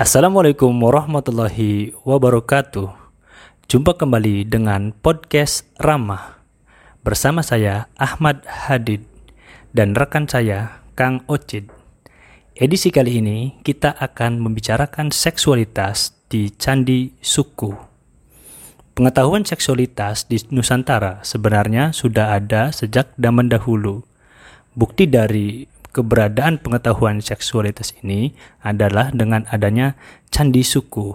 Assalamualaikum warahmatullahi wabarakatuh. Jumpa kembali dengan podcast Ramah bersama saya Ahmad Hadid dan rekan saya Kang Ocid. Edisi kali ini kita akan membicarakan seksualitas di Candi Suku. Pengetahuan seksualitas di Nusantara sebenarnya sudah ada sejak zaman dahulu. Bukti dari keberadaan pengetahuan seksualitas ini adalah dengan adanya candi suku.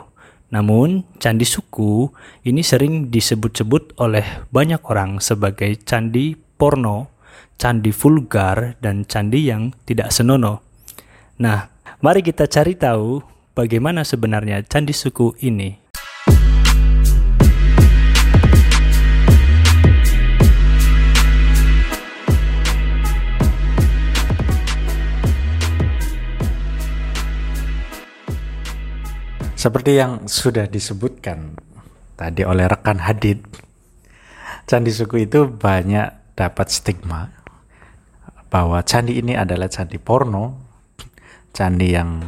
Namun, candi suku ini sering disebut-sebut oleh banyak orang sebagai candi porno, candi vulgar, dan candi yang tidak senonoh. Nah, mari kita cari tahu bagaimana sebenarnya candi suku ini. Seperti yang sudah disebutkan tadi oleh rekan Hadid, candi suku itu banyak dapat stigma bahwa candi ini adalah candi porno, candi yang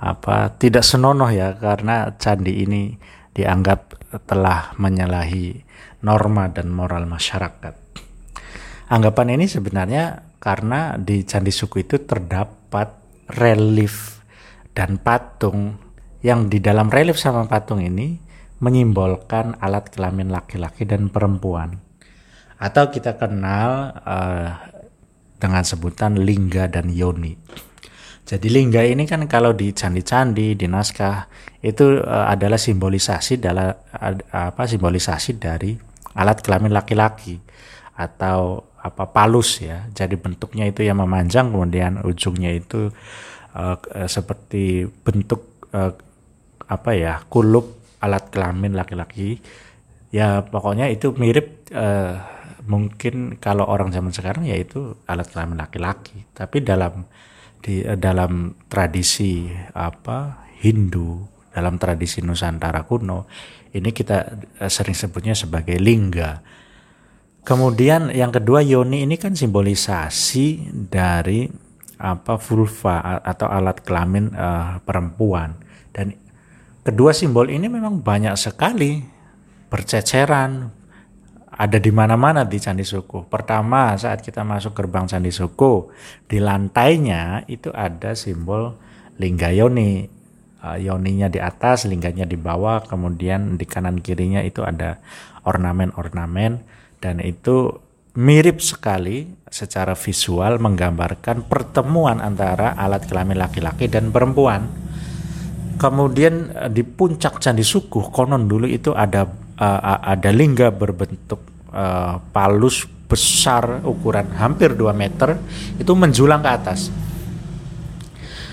apa tidak senonoh ya karena candi ini dianggap telah menyalahi norma dan moral masyarakat. Anggapan ini sebenarnya karena di candi suku itu terdapat relief dan patung yang di dalam relief sama patung ini menyimbolkan alat kelamin laki-laki dan perempuan atau kita kenal uh, dengan sebutan lingga dan yoni. Jadi lingga ini kan kalau di candi-candi, di naskah itu uh, adalah simbolisasi dalam uh, apa simbolisasi dari alat kelamin laki-laki atau apa palus ya. Jadi bentuknya itu yang memanjang kemudian ujungnya itu uh, seperti bentuk uh, apa ya kulup alat kelamin laki-laki. Ya pokoknya itu mirip uh, mungkin kalau orang zaman sekarang ya itu alat kelamin laki-laki. Tapi dalam di uh, dalam tradisi apa Hindu dalam tradisi Nusantara kuno ini kita uh, sering sebutnya sebagai lingga. Kemudian yang kedua yoni ini kan simbolisasi dari apa vulva atau alat kelamin uh, perempuan. Dan kedua simbol ini memang banyak sekali berceceran ada di mana-mana di Candi Suku. Pertama saat kita masuk gerbang Candi Suku di lantainya itu ada simbol lingga yoni. Uh, yoninya di atas, lingganya di bawah, kemudian di kanan kirinya itu ada ornamen-ornamen dan itu mirip sekali secara visual menggambarkan pertemuan antara alat kelamin laki-laki dan perempuan Kemudian eh, di puncak Candi Sukuh konon dulu itu ada uh, ada lingga berbentuk uh, palus besar ukuran hampir 2 meter itu menjulang ke atas.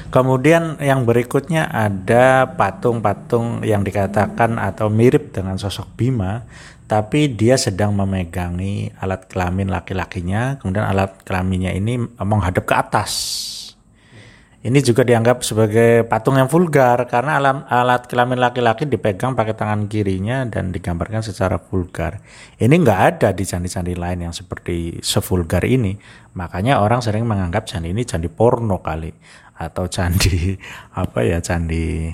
Kemudian yang berikutnya ada patung-patung yang dikatakan atau mirip dengan sosok Bima, tapi dia sedang memegangi alat kelamin laki-lakinya, kemudian alat kelaminnya ini menghadap ke atas ini juga dianggap sebagai patung yang vulgar karena alam, alat kelamin laki-laki dipegang pakai tangan kirinya dan digambarkan secara vulgar. Ini nggak ada di candi-candi lain yang seperti sevulgar ini. Makanya orang sering menganggap candi ini candi porno kali atau candi apa ya candi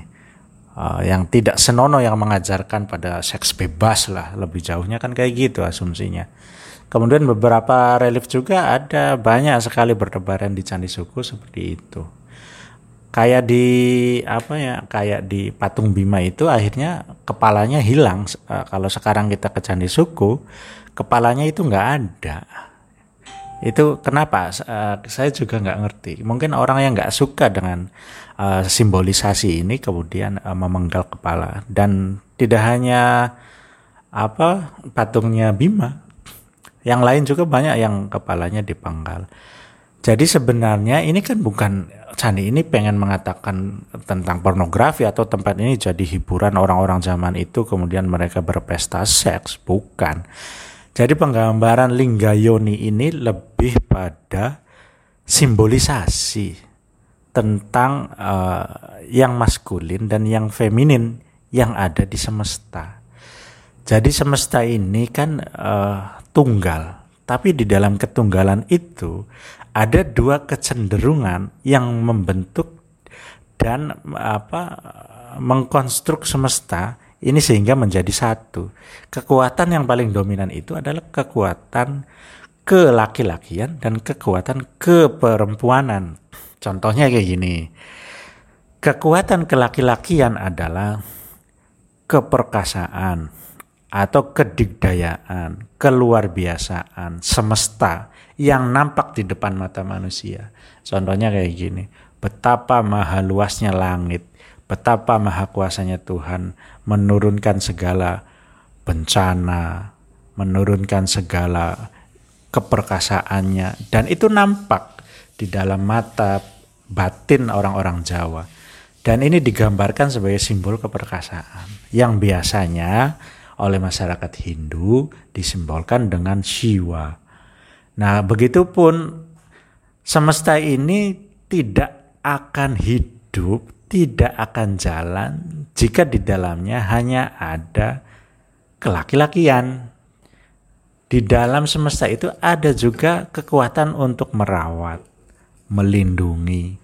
uh, yang tidak senonoh yang mengajarkan pada seks bebas lah lebih jauhnya kan kayak gitu asumsinya. Kemudian beberapa relief juga ada banyak sekali bertebaran di candi suku seperti itu kayak di apa ya kayak di patung Bima itu akhirnya kepalanya hilang. Uh, kalau sekarang kita ke Candi Suku kepalanya itu nggak ada. Itu kenapa? Uh, saya juga nggak ngerti. Mungkin orang yang nggak suka dengan uh, simbolisasi ini kemudian memenggal kepala. Dan tidak hanya apa patungnya Bima yang lain juga banyak yang kepalanya dipenggal jadi sebenarnya ini kan bukan Candi ini pengen mengatakan tentang pornografi atau tempat ini jadi hiburan orang-orang zaman itu kemudian mereka berpesta seks, bukan. Jadi penggambaran lingga yoni ini lebih pada simbolisasi tentang uh, yang maskulin dan yang feminin yang ada di semesta. Jadi semesta ini kan uh, tunggal, tapi di dalam ketunggalan itu ada dua kecenderungan yang membentuk dan apa mengkonstruk semesta ini sehingga menjadi satu. Kekuatan yang paling dominan itu adalah kekuatan kelaki-lakian dan kekuatan keperempuanan. Contohnya kayak gini. Kekuatan kelaki-lakian adalah keperkasaan atau kedigdayaan, keluar biasaan, semesta yang nampak di depan mata manusia. Contohnya kayak gini, betapa maha luasnya langit, betapa maha kuasanya Tuhan menurunkan segala bencana, menurunkan segala keperkasaannya dan itu nampak di dalam mata batin orang-orang Jawa. Dan ini digambarkan sebagai simbol keperkasaan yang biasanya oleh masyarakat Hindu disimbolkan dengan Shiva. Nah, begitupun semesta ini tidak akan hidup, tidak akan jalan jika di dalamnya hanya ada kelaki-lakian. Di dalam semesta itu ada juga kekuatan untuk merawat, melindungi,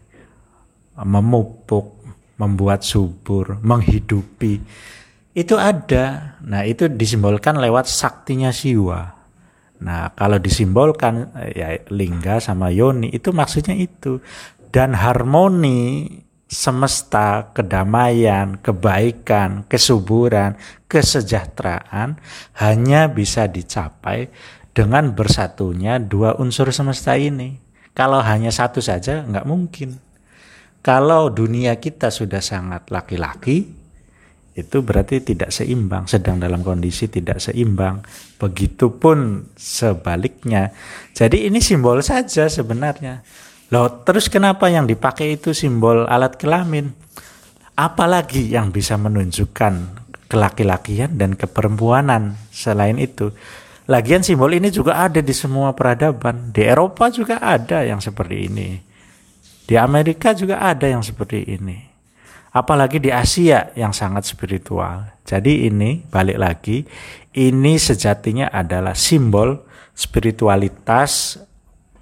memupuk, membuat subur, menghidupi itu ada. Nah, itu disimbolkan lewat saktinya siwa. Nah, kalau disimbolkan ya lingga sama yoni itu maksudnya itu. Dan harmoni semesta, kedamaian, kebaikan, kesuburan, kesejahteraan hanya bisa dicapai dengan bersatunya dua unsur semesta ini. Kalau hanya satu saja nggak mungkin. Kalau dunia kita sudah sangat laki-laki, itu berarti tidak seimbang, sedang dalam kondisi tidak seimbang. Begitupun sebaliknya. Jadi ini simbol saja sebenarnya. Loh, terus kenapa yang dipakai itu simbol alat kelamin? Apalagi yang bisa menunjukkan kelaki-lakian dan keperempuanan selain itu. Lagian simbol ini juga ada di semua peradaban. Di Eropa juga ada yang seperti ini. Di Amerika juga ada yang seperti ini apalagi di Asia yang sangat spiritual. Jadi ini balik lagi, ini sejatinya adalah simbol spiritualitas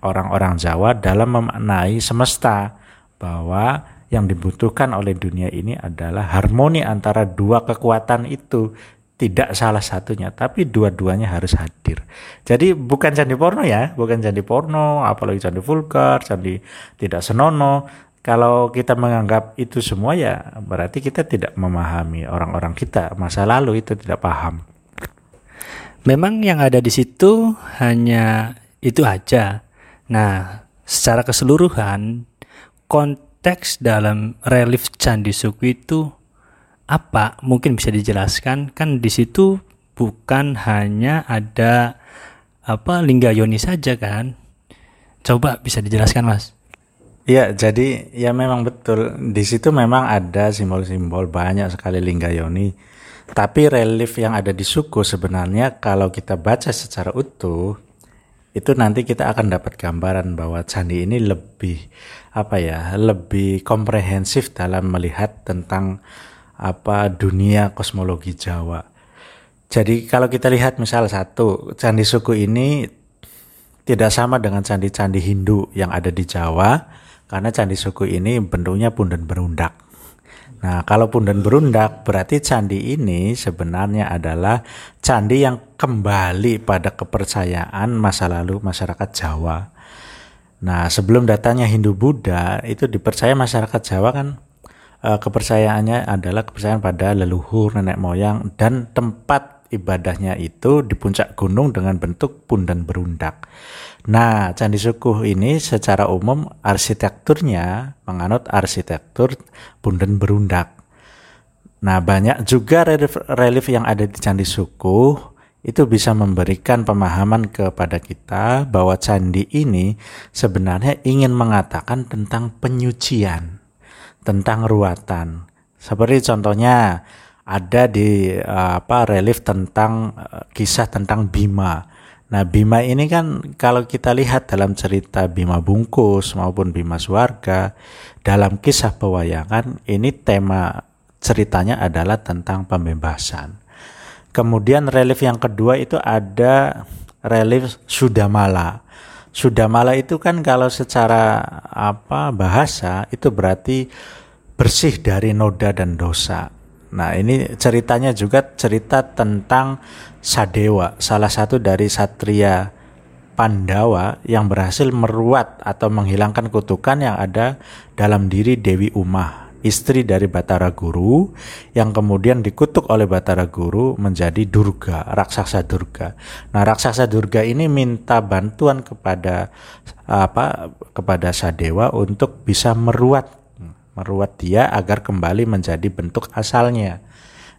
orang-orang Jawa dalam memaknai semesta bahwa yang dibutuhkan oleh dunia ini adalah harmoni antara dua kekuatan itu tidak salah satunya tapi dua-duanya harus hadir jadi bukan candi porno ya bukan candi porno apalagi candi vulgar candi tidak senono kalau kita menganggap itu semua ya berarti kita tidak memahami orang-orang kita masa lalu itu tidak paham. Memang yang ada di situ hanya itu aja. Nah, secara keseluruhan konteks dalam relief Candi Suku itu apa? Mungkin bisa dijelaskan kan di situ bukan hanya ada apa lingga yoni saja kan? Coba bisa dijelaskan, Mas. Iya, jadi ya memang betul. Di situ memang ada simbol-simbol banyak sekali lingga yoni. Tapi relief yang ada di suku sebenarnya kalau kita baca secara utuh itu nanti kita akan dapat gambaran bahwa candi ini lebih apa ya, lebih komprehensif dalam melihat tentang apa dunia kosmologi Jawa. Jadi kalau kita lihat misal satu, candi suku ini tidak sama dengan candi-candi Hindu yang ada di Jawa karena candi suku ini bentuknya pundan berundak. Nah, kalau pundan berundak berarti candi ini sebenarnya adalah candi yang kembali pada kepercayaan masa lalu masyarakat Jawa. Nah, sebelum datanya Hindu Buddha itu dipercaya masyarakat Jawa kan e, kepercayaannya adalah kepercayaan pada leluhur nenek moyang dan tempat ibadahnya itu di puncak gunung dengan bentuk pundan berundak. Nah, Candi Sukuh ini secara umum arsitekturnya menganut arsitektur punden berundak. Nah, banyak juga relief, relief yang ada di Candi Sukuh itu bisa memberikan pemahaman kepada kita bahwa candi ini sebenarnya ingin mengatakan tentang penyucian, tentang ruatan. Seperti contohnya ada di apa relief tentang eh, kisah tentang Bima Nah, Bima ini kan kalau kita lihat dalam cerita Bima Bungkus maupun Bima Suarga, dalam kisah pewayangan ini tema ceritanya adalah tentang pembebasan. Kemudian relief yang kedua itu ada relief Sudamala. Sudamala itu kan kalau secara apa bahasa itu berarti bersih dari noda dan dosa. Nah, ini ceritanya juga cerita tentang Sadewa, salah satu dari satria Pandawa yang berhasil meruat atau menghilangkan kutukan yang ada dalam diri Dewi Umah istri dari Batara Guru yang kemudian dikutuk oleh Batara Guru menjadi Durga, raksasa Durga. Nah, raksasa Durga ini minta bantuan kepada apa kepada Sadewa untuk bisa meruat meruat dia agar kembali menjadi bentuk asalnya.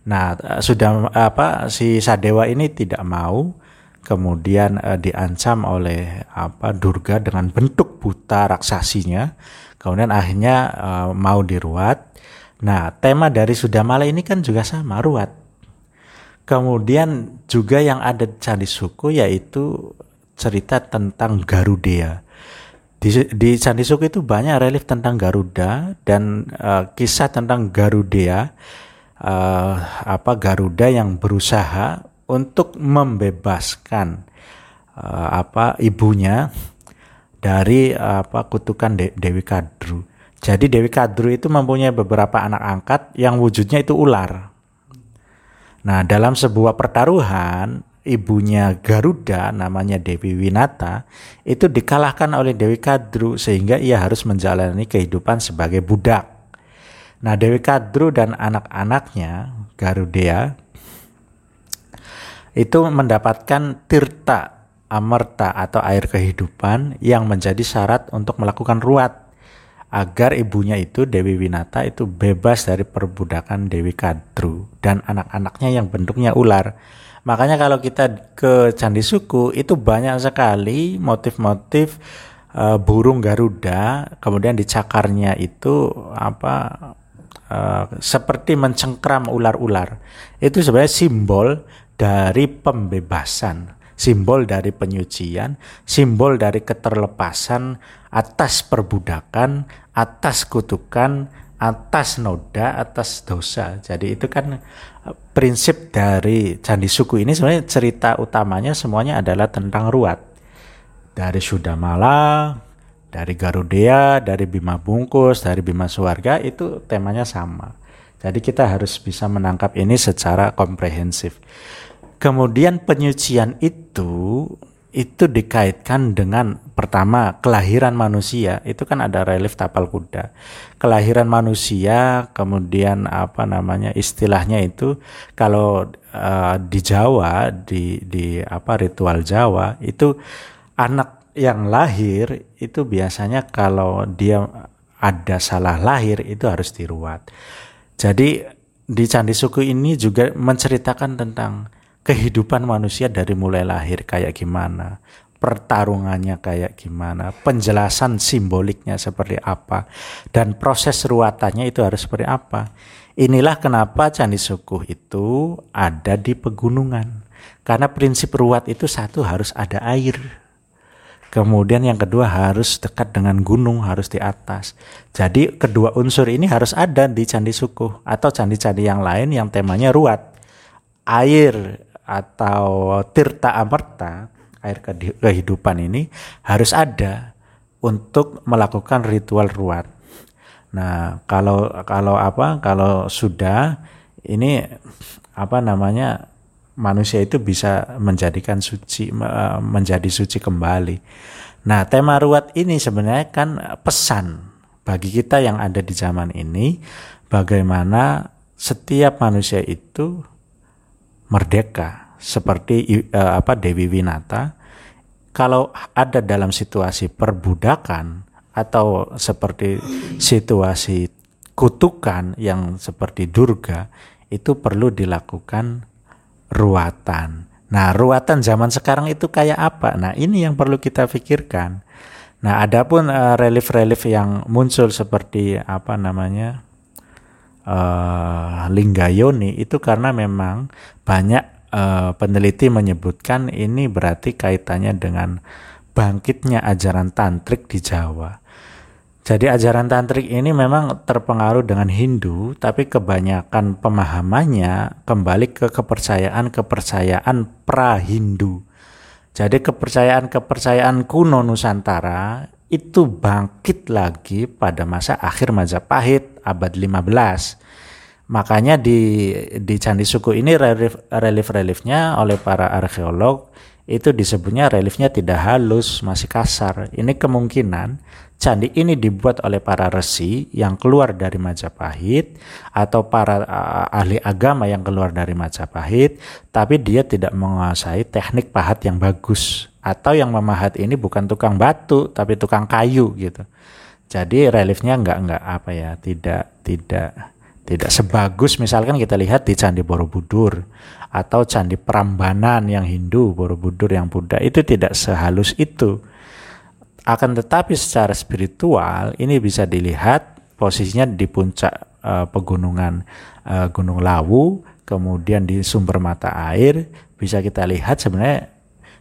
Nah, sudah apa si Sadewa ini tidak mau kemudian eh, diancam oleh apa Durga dengan bentuk buta raksasinya Kemudian akhirnya uh, mau diruat. Nah, tema dari Sudamala ini kan juga sama, ruat. Kemudian juga yang ada di Candi Suku yaitu cerita tentang Garuda. Di, di Candi Suku itu banyak relief tentang Garuda dan uh, kisah tentang Garuda, uh, apa Garuda yang berusaha untuk membebaskan uh, apa ibunya dari apa kutukan De Dewi Kadru. Jadi Dewi Kadru itu mempunyai beberapa anak angkat yang wujudnya itu ular. Nah, dalam sebuah pertaruhan, ibunya Garuda namanya Dewi Winata itu dikalahkan oleh Dewi Kadru sehingga ia harus menjalani kehidupan sebagai budak. Nah, Dewi Kadru dan anak-anaknya Garuda itu mendapatkan tirta amerta atau air kehidupan yang menjadi syarat untuk melakukan ruat agar ibunya itu Dewi Winata itu bebas dari perbudakan Dewi Kadru dan anak-anaknya yang bentuknya ular. Makanya kalau kita ke Candi Suku itu banyak sekali motif-motif uh, burung Garuda, kemudian di cakarnya itu apa uh, seperti mencengkram ular-ular. Itu sebenarnya simbol dari pembebasan simbol dari penyucian, simbol dari keterlepasan atas perbudakan, atas kutukan, atas noda, atas dosa. Jadi itu kan eh, prinsip dari Candi Suku ini sebenarnya cerita utamanya semuanya adalah tentang ruat. Dari Sudamala, dari Garuda, dari Bima Bungkus, dari Bima Suwarga itu temanya sama. Jadi kita harus bisa menangkap ini secara komprehensif. Kemudian penyucian itu itu dikaitkan dengan pertama kelahiran manusia. Itu kan ada relief tapal kuda. Kelahiran manusia kemudian apa namanya istilahnya itu kalau uh, di Jawa di di apa ritual Jawa itu anak yang lahir itu biasanya kalau dia ada salah lahir itu harus diruat. Jadi di Candi Suku ini juga menceritakan tentang kehidupan manusia dari mulai lahir kayak gimana, pertarungannya kayak gimana, penjelasan simboliknya seperti apa, dan proses ruatannya itu harus seperti apa. Inilah kenapa Candi Sukuh itu ada di pegunungan. Karena prinsip ruat itu satu harus ada air. Kemudian yang kedua harus dekat dengan gunung, harus di atas. Jadi kedua unsur ini harus ada di Candi Sukuh atau candi-candi yang lain yang temanya ruat. Air atau tirta amerta air kehidupan ini harus ada untuk melakukan ritual ruat. Nah, kalau kalau apa? Kalau sudah ini apa namanya? manusia itu bisa menjadikan suci menjadi suci kembali. Nah, tema ruat ini sebenarnya kan pesan bagi kita yang ada di zaman ini bagaimana setiap manusia itu merdeka seperti uh, apa Dewi Winata kalau ada dalam situasi perbudakan atau seperti situasi kutukan yang seperti durga itu perlu dilakukan ruatan. Nah, ruatan zaman sekarang itu kayak apa? Nah, ini yang perlu kita pikirkan. Nah, adapun uh, relief-relief yang muncul seperti apa namanya? uh, Linggayoni itu karena memang banyak uh, peneliti menyebutkan ini berarti kaitannya dengan bangkitnya ajaran tantrik di Jawa. Jadi ajaran tantrik ini memang terpengaruh dengan Hindu, tapi kebanyakan pemahamannya kembali ke kepercayaan-kepercayaan pra-Hindu. Jadi kepercayaan-kepercayaan kuno Nusantara itu bangkit lagi pada masa akhir Majapahit abad 15. Makanya di di Candi Suku ini relief relief-reliefnya oleh para arkeolog itu disebutnya reliefnya tidak halus, masih kasar. Ini kemungkinan candi ini dibuat oleh para resi yang keluar dari Majapahit atau para uh, ahli agama yang keluar dari Majapahit, tapi dia tidak menguasai teknik pahat yang bagus atau yang memahat ini bukan tukang batu tapi tukang kayu gitu. Jadi reliefnya enggak enggak apa ya, tidak tidak tidak sebagus misalkan kita lihat di Candi Borobudur atau Candi Prambanan yang Hindu, Borobudur yang Buddha itu tidak sehalus itu. Akan tetapi secara spiritual ini bisa dilihat posisinya di puncak uh, pegunungan uh, Gunung Lawu, kemudian di sumber mata air bisa kita lihat sebenarnya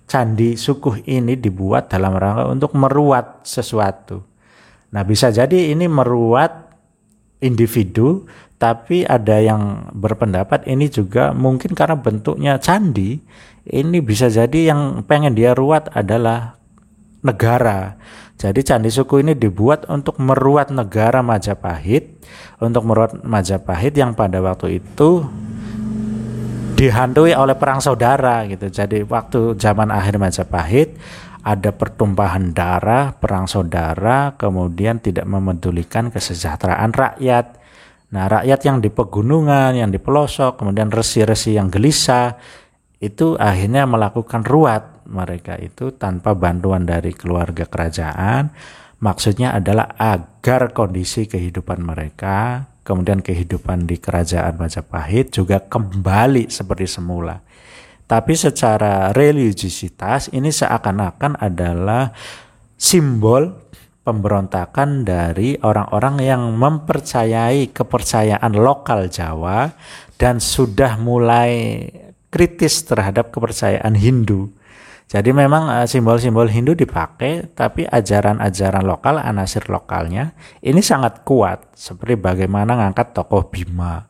candi sukuh ini dibuat dalam rangka untuk meruat sesuatu. Nah, bisa jadi ini meruat individu, tapi ada yang berpendapat ini juga mungkin karena bentuknya candi, ini bisa jadi yang pengen dia ruat adalah negara. Jadi candi suku ini dibuat untuk meruat negara Majapahit, untuk meruat Majapahit yang pada waktu itu dihantui oleh perang saudara gitu. Jadi waktu zaman akhir Majapahit ada pertumpahan darah, perang saudara, kemudian tidak memedulikan kesejahteraan rakyat. Nah, rakyat yang di pegunungan, yang di pelosok, kemudian resi-resi yang gelisah, itu akhirnya melakukan ruat mereka itu tanpa bantuan dari keluarga kerajaan. Maksudnya adalah agar kondisi kehidupan mereka kemudian kehidupan di kerajaan Majapahit juga kembali seperti semula. Tapi secara religiusitas ini seakan-akan adalah simbol pemberontakan dari orang-orang yang mempercayai kepercayaan lokal Jawa dan sudah mulai kritis terhadap kepercayaan Hindu. Jadi memang eh, simbol-simbol Hindu dipakai, tapi ajaran-ajaran lokal, anasir lokalnya ini sangat kuat. Seperti bagaimana ngangkat tokoh Bima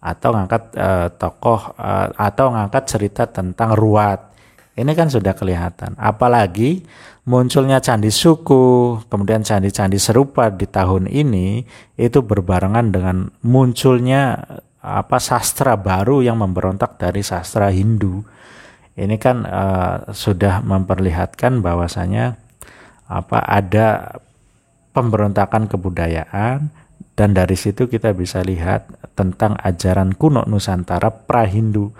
atau ngangkat uh, tokoh uh, atau ngangkat cerita tentang ruat. Ini kan sudah kelihatan. Apalagi munculnya candi suku, kemudian candi-candi serupa di tahun ini itu berbarengan dengan munculnya apa sastra baru yang memberontak dari sastra Hindu ini kan uh, sudah memperlihatkan bahwasanya apa ada pemberontakan kebudayaan dan dari situ kita bisa lihat tentang ajaran kuno Nusantara pra-Hindu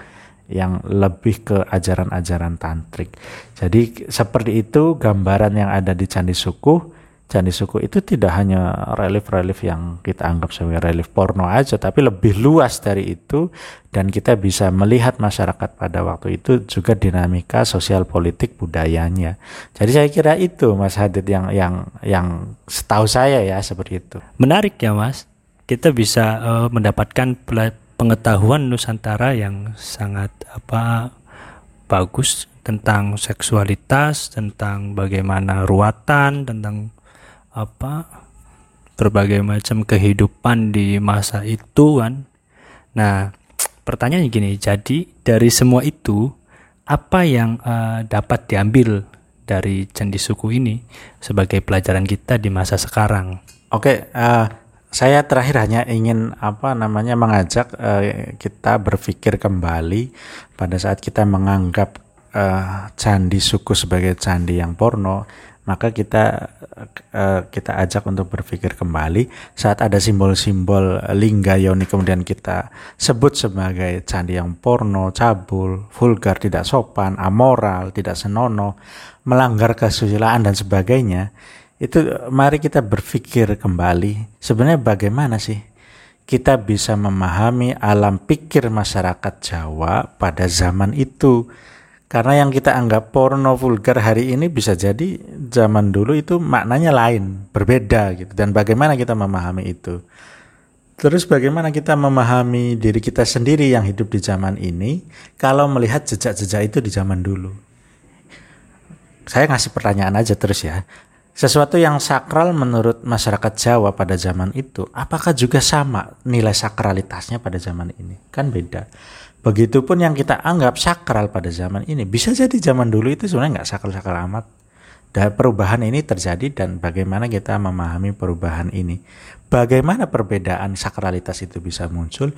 yang lebih ke ajaran-ajaran tantrik. Jadi seperti itu gambaran yang ada di Candi Sukuh Candi Suku itu tidak hanya relief-relief yang kita anggap sebagai relief porno aja, tapi lebih luas dari itu dan kita bisa melihat masyarakat pada waktu itu juga dinamika sosial politik budayanya. Jadi saya kira itu Mas Hadid yang yang yang setahu saya ya seperti itu. Menarik ya Mas. Kita bisa uh, mendapatkan pengetahuan Nusantara yang sangat apa bagus tentang seksualitas, tentang bagaimana ruatan, tentang apa berbagai macam kehidupan di masa itu kan. Nah, pertanyaannya gini, jadi dari semua itu apa yang uh, dapat diambil dari candi suku ini sebagai pelajaran kita di masa sekarang? Oke, uh, saya terakhir hanya ingin apa namanya mengajak uh, kita berpikir kembali pada saat kita menganggap uh, candi suku sebagai candi yang porno maka kita uh, kita ajak untuk berpikir kembali saat ada simbol-simbol lingga yoni kemudian kita sebut sebagai candi yang porno, cabul, vulgar, tidak sopan, amoral, tidak senonoh, melanggar kesusilaan dan sebagainya. Itu mari kita berpikir kembali sebenarnya bagaimana sih kita bisa memahami alam pikir masyarakat Jawa pada zaman itu karena yang kita anggap porno vulgar hari ini bisa jadi zaman dulu itu maknanya lain, berbeda gitu. Dan bagaimana kita memahami itu? Terus bagaimana kita memahami diri kita sendiri yang hidup di zaman ini kalau melihat jejak-jejak itu di zaman dulu? Saya ngasih pertanyaan aja terus ya. Sesuatu yang sakral menurut masyarakat Jawa pada zaman itu, apakah juga sama nilai sakralitasnya pada zaman ini? Kan beda. Begitupun yang kita anggap sakral pada zaman ini, bisa jadi zaman dulu itu sebenarnya nggak sakral-sakral amat. Dan perubahan ini terjadi dan bagaimana kita memahami perubahan ini. Bagaimana perbedaan sakralitas itu bisa muncul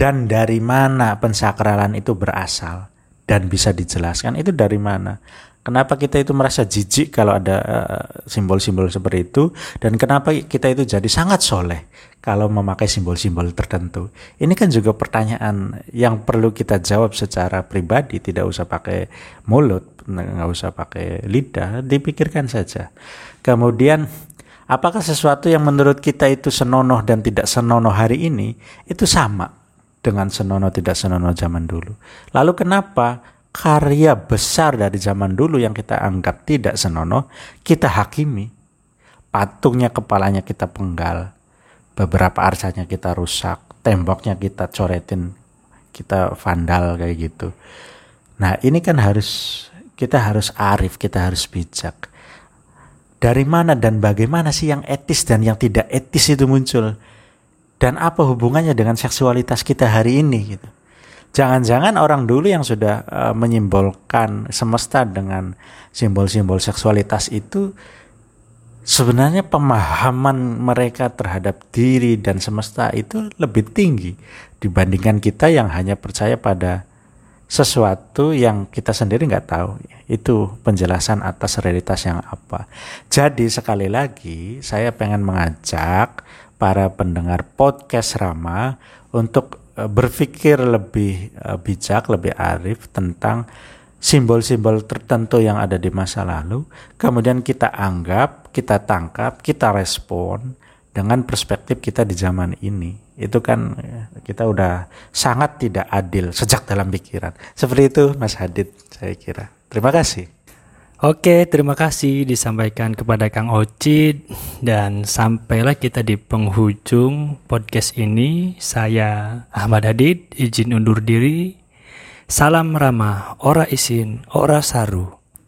dan dari mana pensakralan itu berasal dan bisa dijelaskan itu dari mana. Kenapa kita itu merasa jijik kalau ada eh, simbol-simbol uh, seperti itu dan kenapa kita itu jadi sangat soleh kalau memakai simbol-simbol tertentu. Ini kan juga pertanyaan yang perlu kita jawab secara pribadi, tidak usah pakai mulut, nggak usah pakai lidah, dipikirkan saja. Kemudian apakah sesuatu yang menurut kita itu senonoh dan tidak senonoh hari ini itu sama dengan senonoh tidak senonoh zaman dulu? Lalu kenapa karya besar dari zaman dulu yang kita anggap tidak senonoh, kita hakimi. Patungnya kepalanya kita penggal, beberapa arsanya kita rusak, temboknya kita coretin, kita vandal kayak gitu. Nah ini kan harus kita harus arif, kita harus bijak. Dari mana dan bagaimana sih yang etis dan yang tidak etis itu muncul? Dan apa hubungannya dengan seksualitas kita hari ini gitu? Jangan-jangan orang dulu yang sudah uh, menyimbolkan semesta dengan simbol-simbol seksualitas itu sebenarnya pemahaman mereka terhadap diri dan semesta itu lebih tinggi dibandingkan kita yang hanya percaya pada sesuatu yang kita sendiri nggak tahu itu penjelasan atas realitas yang apa. Jadi sekali lagi saya pengen mengajak para pendengar podcast Rama untuk Eh, berpikir lebih uh, bijak, lebih arif tentang simbol-simbol tertentu yang ada di masa lalu, kemudian kita anggap, kita tangkap, kita respon dengan perspektif kita di zaman ini. Itu kan eh, kita udah sangat tidak adil sejak dalam pikiran. Seperti itu Mas Hadid saya kira. Terima kasih. Oke, terima kasih disampaikan kepada Kang Ocit dan sampailah kita di penghujung podcast ini. Saya Ahmad Hadid izin undur diri. Salam ramah, ora isin, ora saru.